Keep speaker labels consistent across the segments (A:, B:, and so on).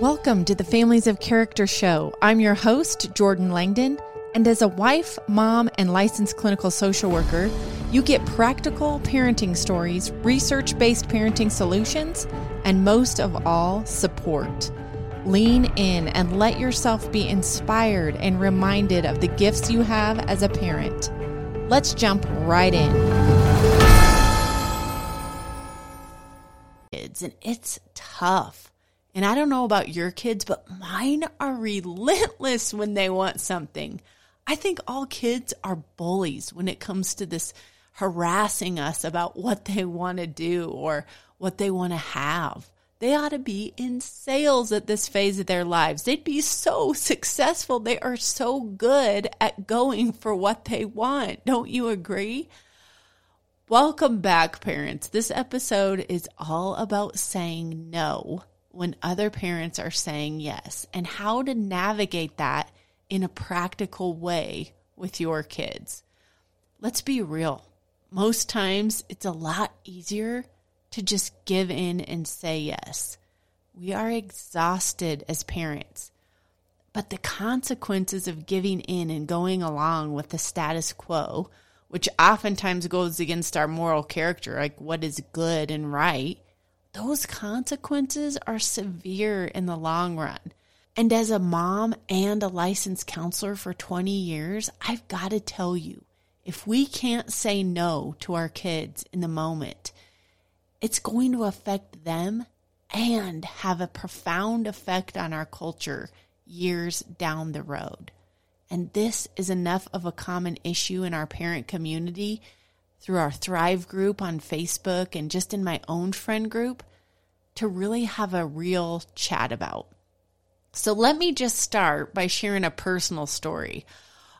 A: Welcome to the Families of Character Show. I'm your host, Jordan Langdon, and as a wife, mom, and licensed clinical social worker, you get practical parenting stories, research based parenting solutions, and most of all, support. Lean in and let yourself be inspired and reminded of the gifts you have as a parent. Let's jump right in. Kids, and it's tough. And I don't know about your kids, but mine are relentless when they want something. I think all kids are bullies when it comes to this harassing us about what they want to do or what they want to have. They ought to be in sales at this phase of their lives. They'd be so successful. They are so good at going for what they want. Don't you agree? Welcome back, parents. This episode is all about saying no when other parents are saying yes and how to navigate that in a practical way with your kids. Let's be real. Most times it's a lot easier to just give in and say yes. We are exhausted as parents. But the consequences of giving in and going along with the status quo, which oftentimes goes against our moral character, like what is good and right, those consequences are severe in the long run. And as a mom and a licensed counselor for 20 years, I've got to tell you if we can't say no to our kids in the moment, it's going to affect them and have a profound effect on our culture years down the road. And this is enough of a common issue in our parent community through our Thrive group on Facebook and just in my own friend group to really have a real chat about. So let me just start by sharing a personal story.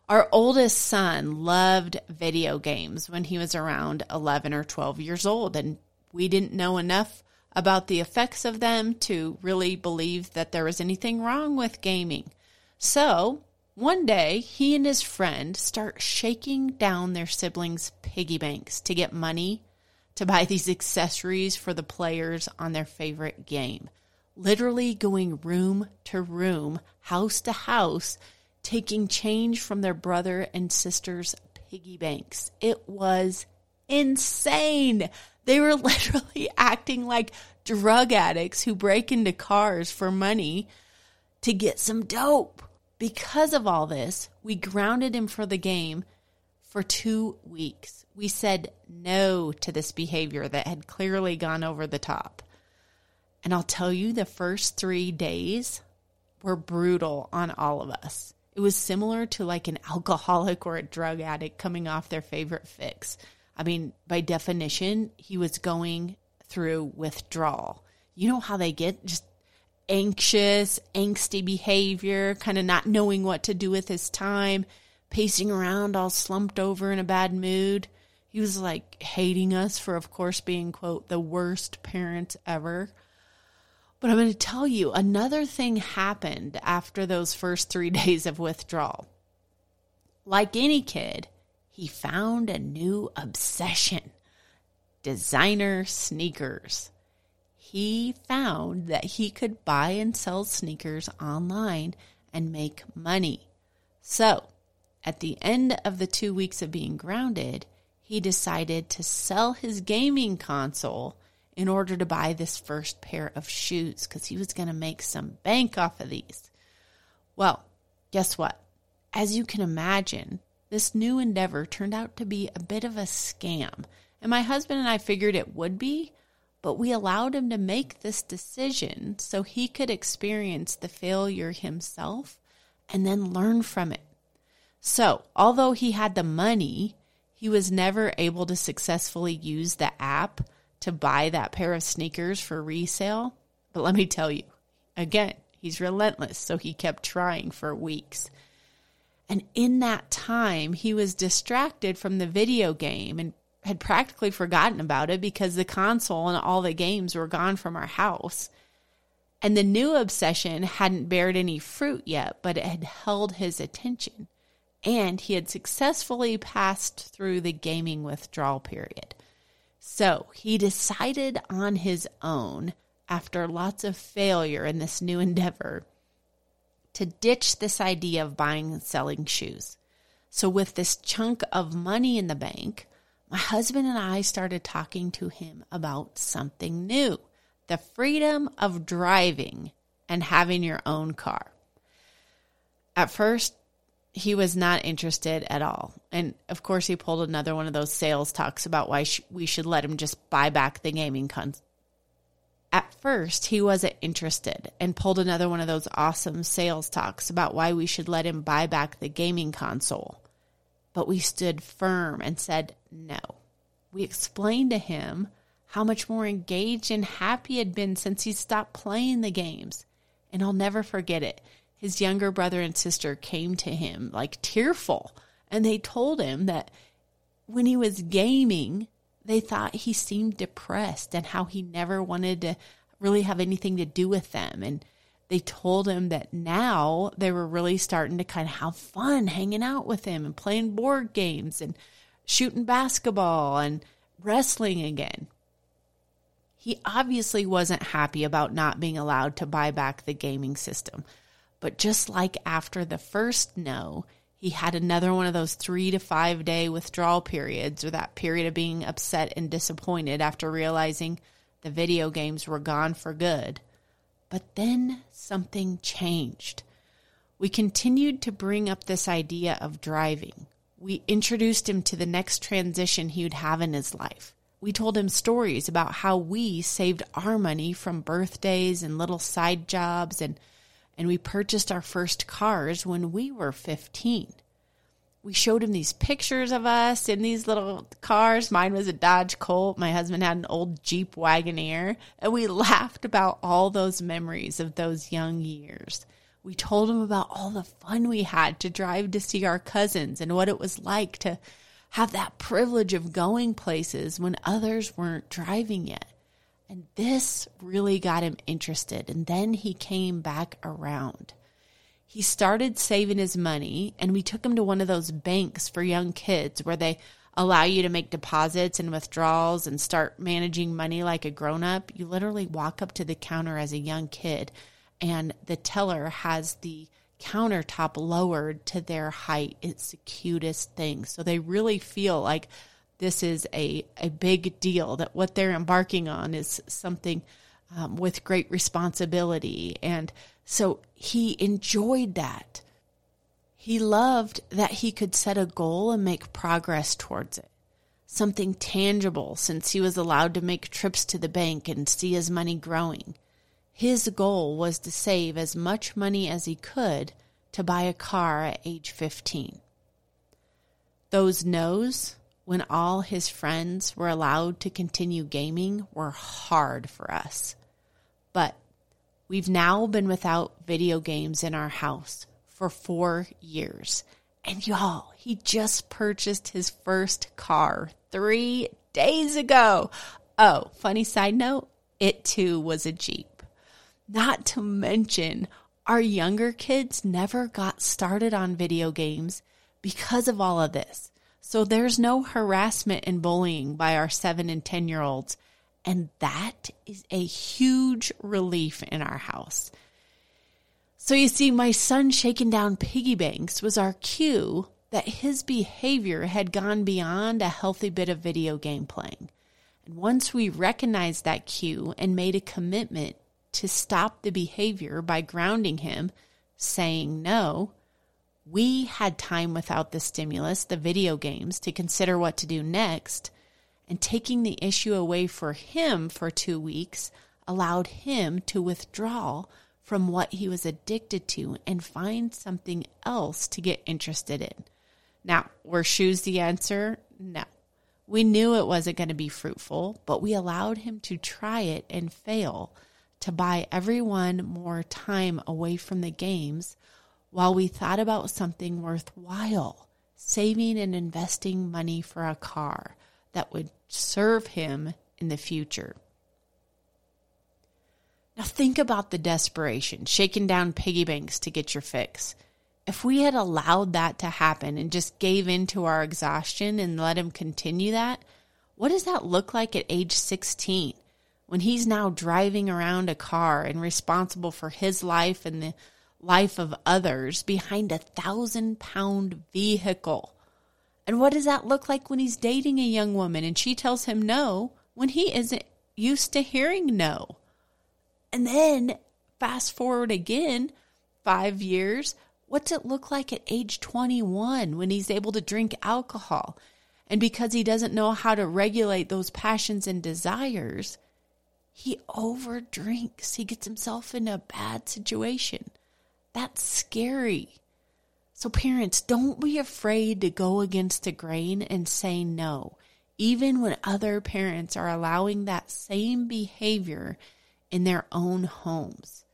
A: Our oldest son loved video games when he was around 11 or 12 years old, and we didn't know enough about the effects of them to really believe that there was anything wrong with gaming. So, one day, he and his friend start shaking down their siblings' piggy banks to get money to buy these accessories for the players on their favorite game. Literally going room to room, house to house, taking change from their brother and sister's piggy banks. It was insane. They were literally acting like drug addicts who break into cars for money to get some dope. Because of all this, we grounded him for the game for two weeks. We said no to this behavior that had clearly gone over the top. And I'll tell you, the first three days were brutal on all of us. It was similar to like an alcoholic or a drug addict coming off their favorite fix. I mean, by definition, he was going through withdrawal. You know how they get just anxious, angsty behavior, kind of not knowing what to do with his time, pacing around all slumped over in a bad mood. He was like hating us for, of course, being, quote, the worst parents ever. But I'm going to tell you another thing happened after those first three days of withdrawal. Like any kid, he found a new obsession designer sneakers. He found that he could buy and sell sneakers online and make money. So, at the end of the two weeks of being grounded, he decided to sell his gaming console in order to buy this first pair of shoes because he was going to make some bank off of these. Well, guess what? As you can imagine, this new endeavor turned out to be a bit of a scam. And my husband and I figured it would be, but we allowed him to make this decision so he could experience the failure himself and then learn from it. So, although he had the money, he was never able to successfully use the app to buy that pair of sneakers for resale. But let me tell you, again, he's relentless, so he kept trying for weeks. And in that time, he was distracted from the video game and had practically forgotten about it because the console and all the games were gone from our house. And the new obsession hadn't bared any fruit yet, but it had held his attention. And he had successfully passed through the gaming withdrawal period. So he decided on his own after lots of failure in this new endeavor, to ditch this idea of buying and selling shoes. So, with this chunk of money in the bank, my husband and I started talking to him about something new the freedom of driving and having your own car. At first, he was not interested at all. And of course, he pulled another one of those sales talks about why sh- we should let him just buy back the gaming console. At first, he wasn't interested and pulled another one of those awesome sales talks about why we should let him buy back the gaming console. But we stood firm and said no. We explained to him how much more engaged and happy he had been since he stopped playing the games. And I'll never forget it his younger brother and sister came to him like tearful and they told him that when he was gaming, they thought he seemed depressed and how he never wanted to really have anything to do with them. And they told him that now they were really starting to kind of have fun hanging out with him and playing board games and shooting basketball and wrestling again. He obviously wasn't happy about not being allowed to buy back the gaming system. But just like after the first no, he had another one of those three to five day withdrawal periods or that period of being upset and disappointed after realizing the video games were gone for good. But then something changed. We continued to bring up this idea of driving. We introduced him to the next transition he would have in his life. We told him stories about how we saved our money from birthdays and little side jobs and and we purchased our first cars when we were 15. We showed him these pictures of us in these little cars. Mine was a Dodge Colt. My husband had an old Jeep Wagoneer. And we laughed about all those memories of those young years. We told him about all the fun we had to drive to see our cousins and what it was like to have that privilege of going places when others weren't driving yet. And this really got him interested. And then he came back around. He started saving his money, and we took him to one of those banks for young kids where they allow you to make deposits and withdrawals and start managing money like a grown up. You literally walk up to the counter as a young kid, and the teller has the countertop lowered to their height. It's the cutest thing. So they really feel like this is a, a big deal, that what they're embarking on is something um, with great responsibility. And so he enjoyed that. He loved that he could set a goal and make progress towards it. Something tangible since he was allowed to make trips to the bank and see his money growing. His goal was to save as much money as he could to buy a car at age 15. Those no's when all his friends were allowed to continue gaming were hard for us. But we've now been without video games in our house for four years. And y'all, he just purchased his first car three days ago. Oh, funny side note, it too was a Jeep. Not to mention, our younger kids never got started on video games because of all of this. So there's no harassment and bullying by our seven and 10 year olds. And that is a huge relief in our house. So you see, my son shaking down piggy banks was our cue that his behavior had gone beyond a healthy bit of video game playing. And once we recognized that cue and made a commitment to stop the behavior by grounding him, saying no, we had time without the stimulus, the video games, to consider what to do next. And taking the issue away for him for two weeks allowed him to withdraw from what he was addicted to and find something else to get interested in. Now, were shoes the answer? No. We knew it wasn't going to be fruitful, but we allowed him to try it and fail to buy everyone more time away from the games while we thought about something worthwhile, saving and investing money for a car that would serve him in the future. Now think about the desperation, shaking down piggy banks to get your fix. If we had allowed that to happen and just gave in to our exhaustion and let him continue that, what does that look like at age 16? when he's now driving around a car and responsible for his life and the life of others behind a thousand pound vehicle? And what does that look like when he's dating a young woman and she tells him no when he isn't used to hearing no? And then fast forward again five years. What's it look like at age 21 when he's able to drink alcohol? And because he doesn't know how to regulate those passions and desires, he overdrinks. He gets himself in a bad situation. That's scary. So, parents, don't be afraid to go against the grain and say no, even when other parents are allowing that same behavior in their own homes.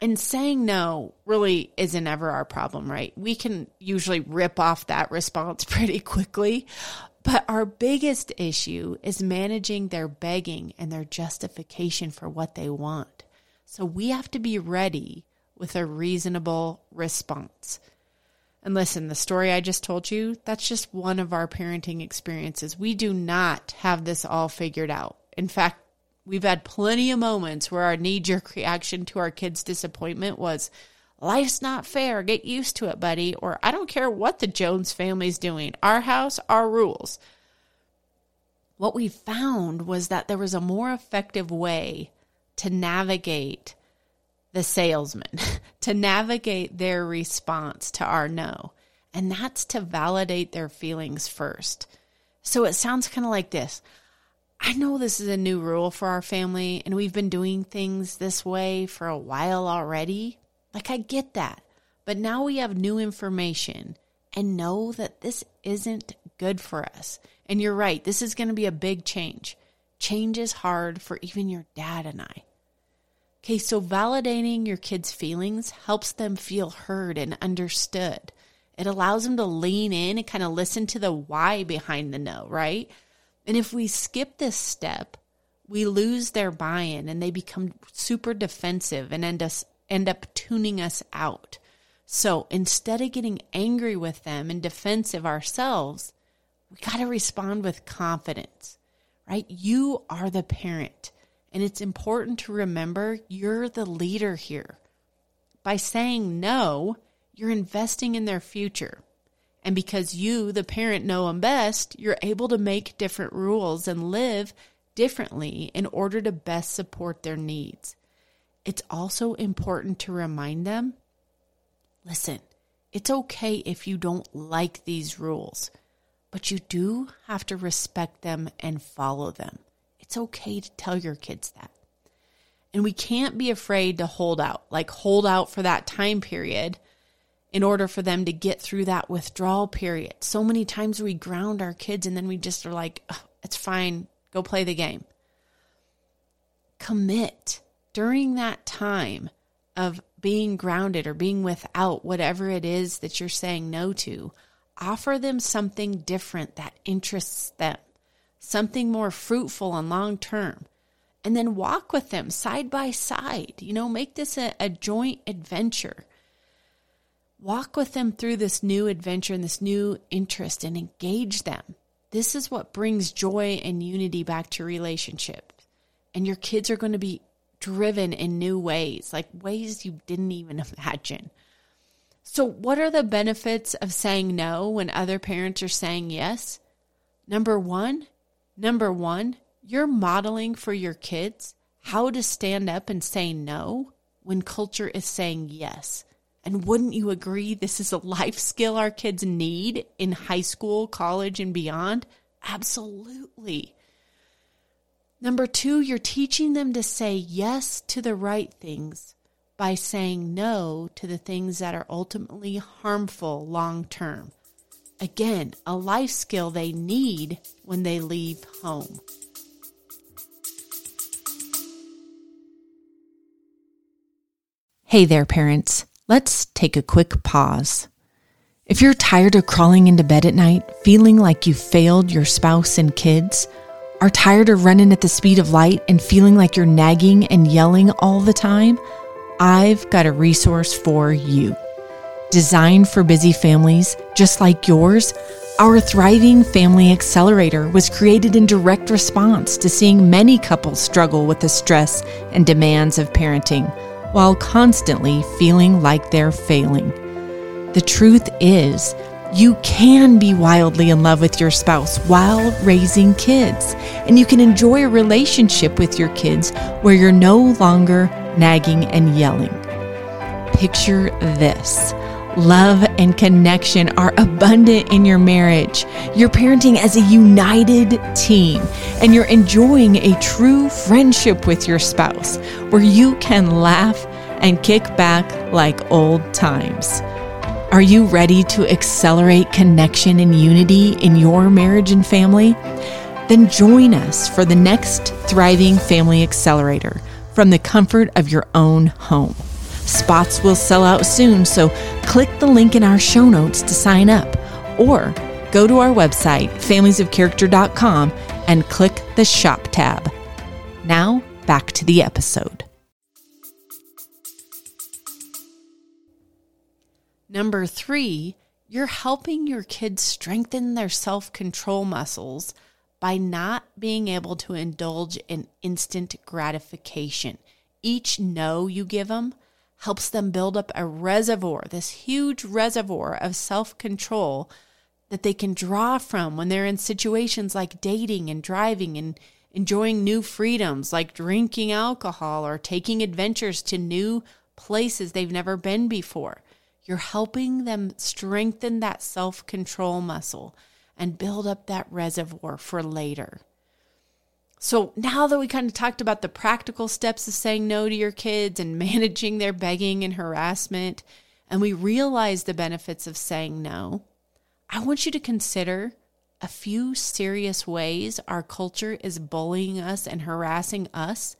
A: And saying no really isn't ever our problem, right? We can usually rip off that response pretty quickly. But our biggest issue is managing their begging and their justification for what they want. So we have to be ready with a reasonable response. And listen, the story I just told you, that's just one of our parenting experiences. We do not have this all figured out. In fact, we've had plenty of moments where our knee jerk reaction to our kids' disappointment was, Life's not fair. Get used to it, buddy. Or I don't care what the Jones family's doing. Our house, our rules. What we found was that there was a more effective way to navigate the salesman, to navigate their response to our no. And that's to validate their feelings first. So it sounds kind of like this I know this is a new rule for our family, and we've been doing things this way for a while already. Like, I get that. But now we have new information and know that this isn't good for us. And you're right, this is going to be a big change. Change is hard for even your dad and I. Okay, so validating your kids' feelings helps them feel heard and understood. It allows them to lean in and kind of listen to the why behind the no, right? And if we skip this step, we lose their buy in and they become super defensive and end, us, end up tuning us out. So instead of getting angry with them and defensive ourselves, we got to respond with confidence, right? You are the parent. And it's important to remember you're the leader here. By saying no, you're investing in their future. And because you, the parent, know them best, you're able to make different rules and live differently in order to best support their needs. It's also important to remind them listen, it's okay if you don't like these rules, but you do have to respect them and follow them. It's okay to tell your kids that. And we can't be afraid to hold out, like hold out for that time period in order for them to get through that withdrawal period. So many times we ground our kids and then we just are like, it's fine, go play the game. Commit during that time of being grounded or being without whatever it is that you're saying no to. Offer them something different that interests them, something more fruitful and long term. And then walk with them side by side. You know, make this a, a joint adventure Walk with them through this new adventure and this new interest and engage them. This is what brings joy and unity back to relationships. And your kids are going to be driven in new ways, like ways you didn't even imagine. So, what are the benefits of saying no when other parents are saying yes? Number one, number one, you're modeling for your kids how to stand up and say no when culture is saying yes. And wouldn't you agree this is a life skill our kids need in high school, college, and beyond? Absolutely. Number two, you're teaching them to say yes to the right things by saying no to the things that are ultimately harmful long term. Again, a life skill they need when they leave home.
B: Hey there, parents. Let's take a quick pause. If you're tired of crawling into bed at night, feeling like you failed your spouse and kids, are tired of running at the speed of light and feeling like you're nagging and yelling all the time, I've got a resource for you. Designed for busy families just like yours, Our Thriving Family Accelerator was created in direct response to seeing many couples struggle with the stress and demands of parenting while constantly feeling like they're failing. The truth is, you can be wildly in love with your spouse while raising kids, and you can enjoy a relationship with your kids where you're no longer nagging and yelling. Picture this Love and connection are abundant in your marriage. You're parenting as a united team, and you're enjoying a true friendship with your spouse where you can laugh and kick back like old times. Are you ready to accelerate connection and unity in your marriage and family? Then join us for the next Thriving Family Accelerator from the comfort of your own home. Spots will sell out soon, so click the link in our show notes to sign up or go to our website, familiesofcharacter.com, and click the shop tab. Now, back to the episode.
A: Number three, you're helping your kids strengthen their self control muscles by not being able to indulge in instant gratification. Each no you give them helps them build up a reservoir, this huge reservoir of self control that they can draw from when they're in situations like dating and driving and enjoying new freedoms like drinking alcohol or taking adventures to new places they've never been before. You're helping them strengthen that self control muscle and build up that reservoir for later. So now that we kind of talked about the practical steps of saying no to your kids and managing their begging and harassment, and we realize the benefits of saying no, I want you to consider a few serious ways our culture is bullying us and harassing us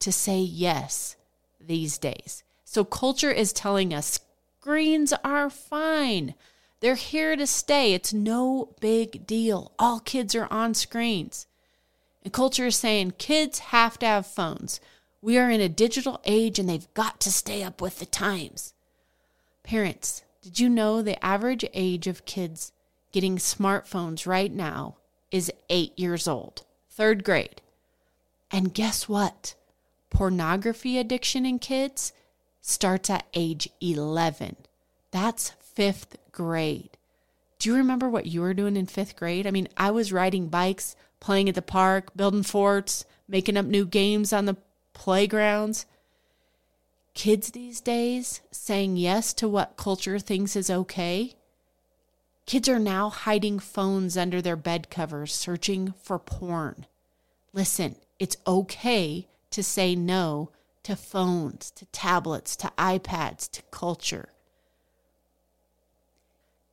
A: to say yes these days. So, culture is telling us screens are fine. They're here to stay. It's no big deal. All kids are on screens. And culture is saying kids have to have phones. We are in a digital age and they've got to stay up with the times. Parents, did you know the average age of kids getting smartphones right now is eight years old, third grade? And guess what? Pornography addiction in kids starts at age 11. That's fifth grade. Do you remember what you were doing in fifth grade? I mean, I was riding bikes playing at the park, building forts, making up new games on the playgrounds. Kids these days saying yes to what culture thinks is okay. Kids are now hiding phones under their bed covers, searching for porn. Listen, it's okay to say no to phones, to tablets, to iPads, to culture.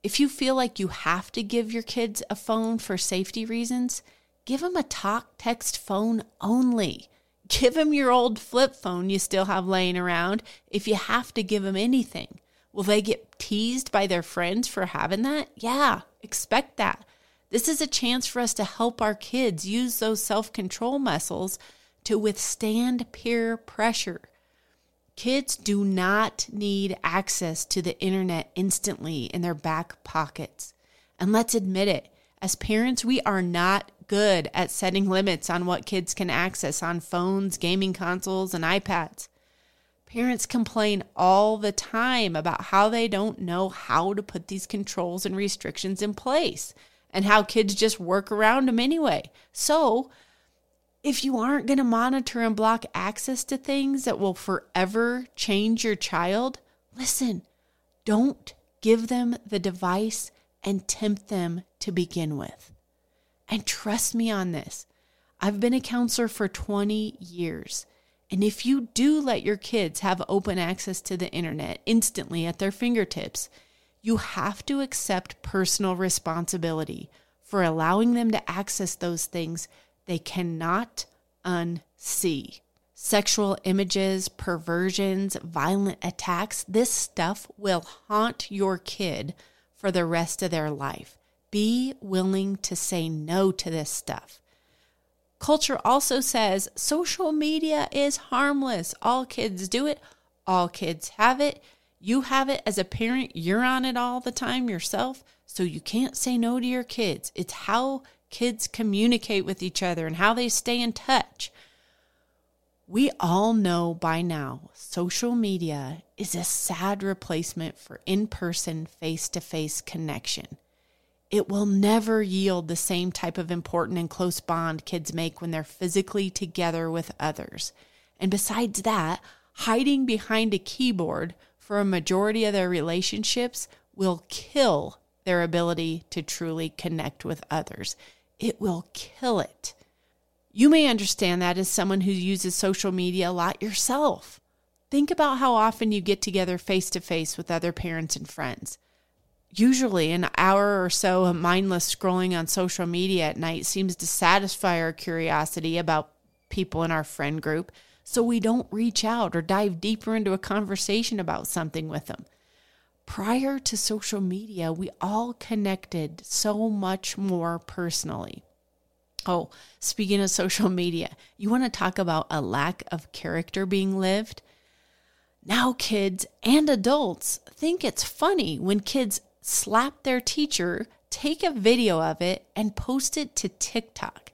A: If you feel like you have to give your kids a phone for safety reasons, give them a talk text phone only. Give them your old flip phone you still have laying around if you have to give them anything. Will they get teased by their friends for having that? Yeah, expect that. This is a chance for us to help our kids use those self control muscles to withstand peer pressure. Kids do not need access to the internet instantly in their back pockets. And let's admit it, as parents, we are not good at setting limits on what kids can access on phones, gaming consoles, and iPads. Parents complain all the time about how they don't know how to put these controls and restrictions in place and how kids just work around them anyway. So, if you aren't going to monitor and block access to things that will forever change your child, listen, don't give them the device and tempt them to begin with. And trust me on this. I've been a counselor for 20 years. And if you do let your kids have open access to the internet instantly at their fingertips, you have to accept personal responsibility for allowing them to access those things they cannot unsee. Sexual images, perversions, violent attacks, this stuff will haunt your kid for the rest of their life. Be willing to say no to this stuff. Culture also says social media is harmless. All kids do it, all kids have it. You have it as a parent, you're on it all the time yourself. So you can't say no to your kids. It's how kids communicate with each other and how they stay in touch. We all know by now social media is a sad replacement for in person, face to face connection. It will never yield the same type of important and close bond kids make when they're physically together with others. And besides that, hiding behind a keyboard for a majority of their relationships will kill their ability to truly connect with others. It will kill it. You may understand that as someone who uses social media a lot yourself. Think about how often you get together face to face with other parents and friends. Usually, an hour or so of mindless scrolling on social media at night seems to satisfy our curiosity about people in our friend group, so we don't reach out or dive deeper into a conversation about something with them. Prior to social media, we all connected so much more personally. Oh, speaking of social media, you want to talk about a lack of character being lived? Now, kids and adults think it's funny when kids slap their teacher, take a video of it, and post it to TikTok.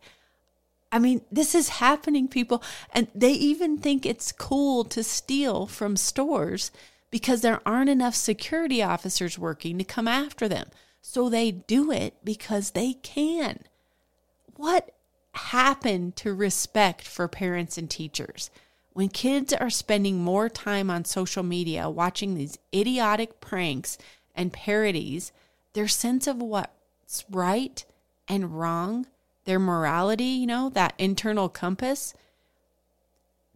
A: I mean, this is happening, people. And they even think it's cool to steal from stores because there aren't enough security officers working to come after them. So they do it because they can. What happened to respect for parents and teachers? When kids are spending more time on social media watching these idiotic pranks and parodies, their sense of what's right and wrong their morality, you know, that internal compass,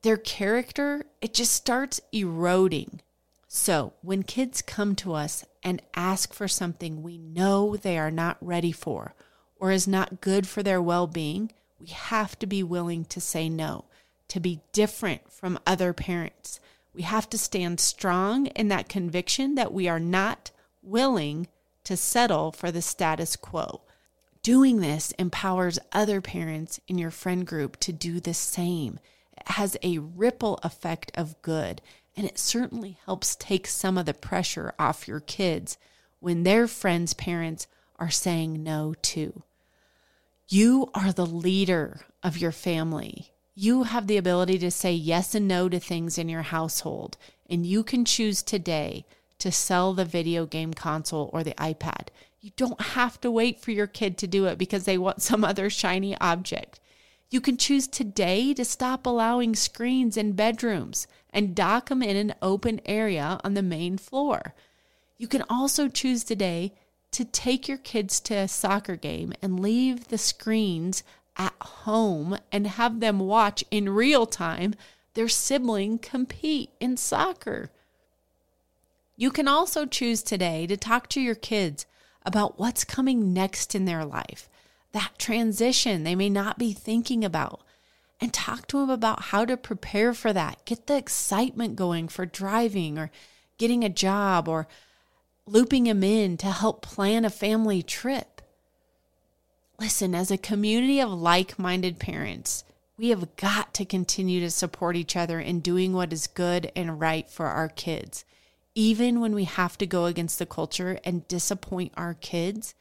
A: their character, it just starts eroding. So when kids come to us and ask for something we know they are not ready for or is not good for their well being, we have to be willing to say no, to be different from other parents. We have to stand strong in that conviction that we are not willing to settle for the status quo. Doing this empowers other parents in your friend group to do the same. It has a ripple effect of good, and it certainly helps take some of the pressure off your kids when their friends' parents are saying no too. You are the leader of your family. You have the ability to say yes and no to things in your household, and you can choose today to sell the video game console or the iPad. You don't have to wait for your kid to do it because they want some other shiny object. You can choose today to stop allowing screens in bedrooms and dock them in an open area on the main floor. You can also choose today to take your kids to a soccer game and leave the screens at home and have them watch in real time their sibling compete in soccer. You can also choose today to talk to your kids about what's coming next in their life, that transition they may not be thinking about, and talk to them about how to prepare for that. Get the excitement going for driving or getting a job or looping them in to help plan a family trip. Listen, as a community of like minded parents, we have got to continue to support each other in doing what is good and right for our kids even when we have to go against the culture and disappoint our kids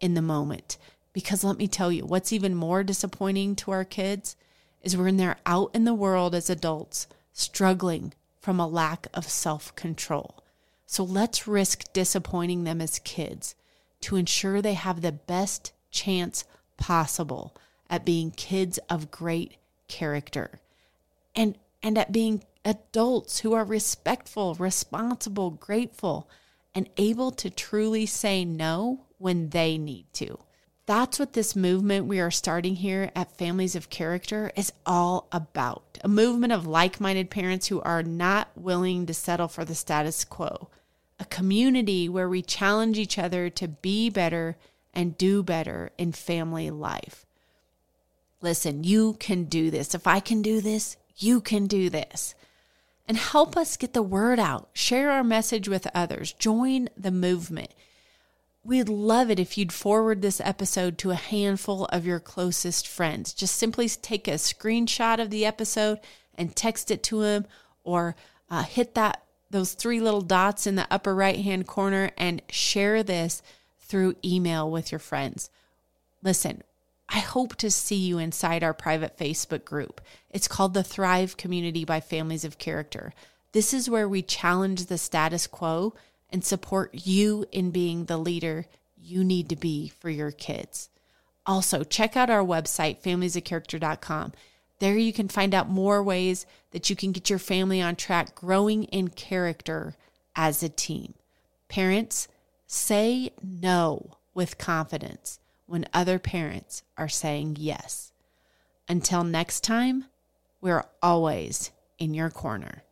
A: in the moment. Because let me tell you, what's even more disappointing to our kids is when they're out in the world as adults struggling from a lack of self control. So let's risk disappointing them as kids to ensure they have the best chance possible at being kids of great character and and at being adults who are respectful, responsible, grateful, and able to truly say no when they need to. That's what this movement we are starting here at Families of Character is all about a movement of like minded parents who are not willing to settle for the status quo, a community where we challenge each other to be better and do better in family life. Listen, you can do this. If I can do this, you can do this and help us get the word out. Share our message with others. Join the movement. We'd love it if you'd forward this episode to a handful of your closest friends. Just simply take a screenshot of the episode and text it to them or uh, hit that those three little dots in the upper right hand corner and share this through email with your friends. Listen, I hope to see you inside our private Facebook group. It's called the Thrive Community by Families of Character. This is where we challenge the status quo and support you in being the leader you need to be for your kids. Also, check out our website, familiesofcharacter.com. There you can find out more ways that you can get your family on track, growing in character as a team. Parents, say no with confidence when other parents are saying yes. Until next time, we're always in your corner.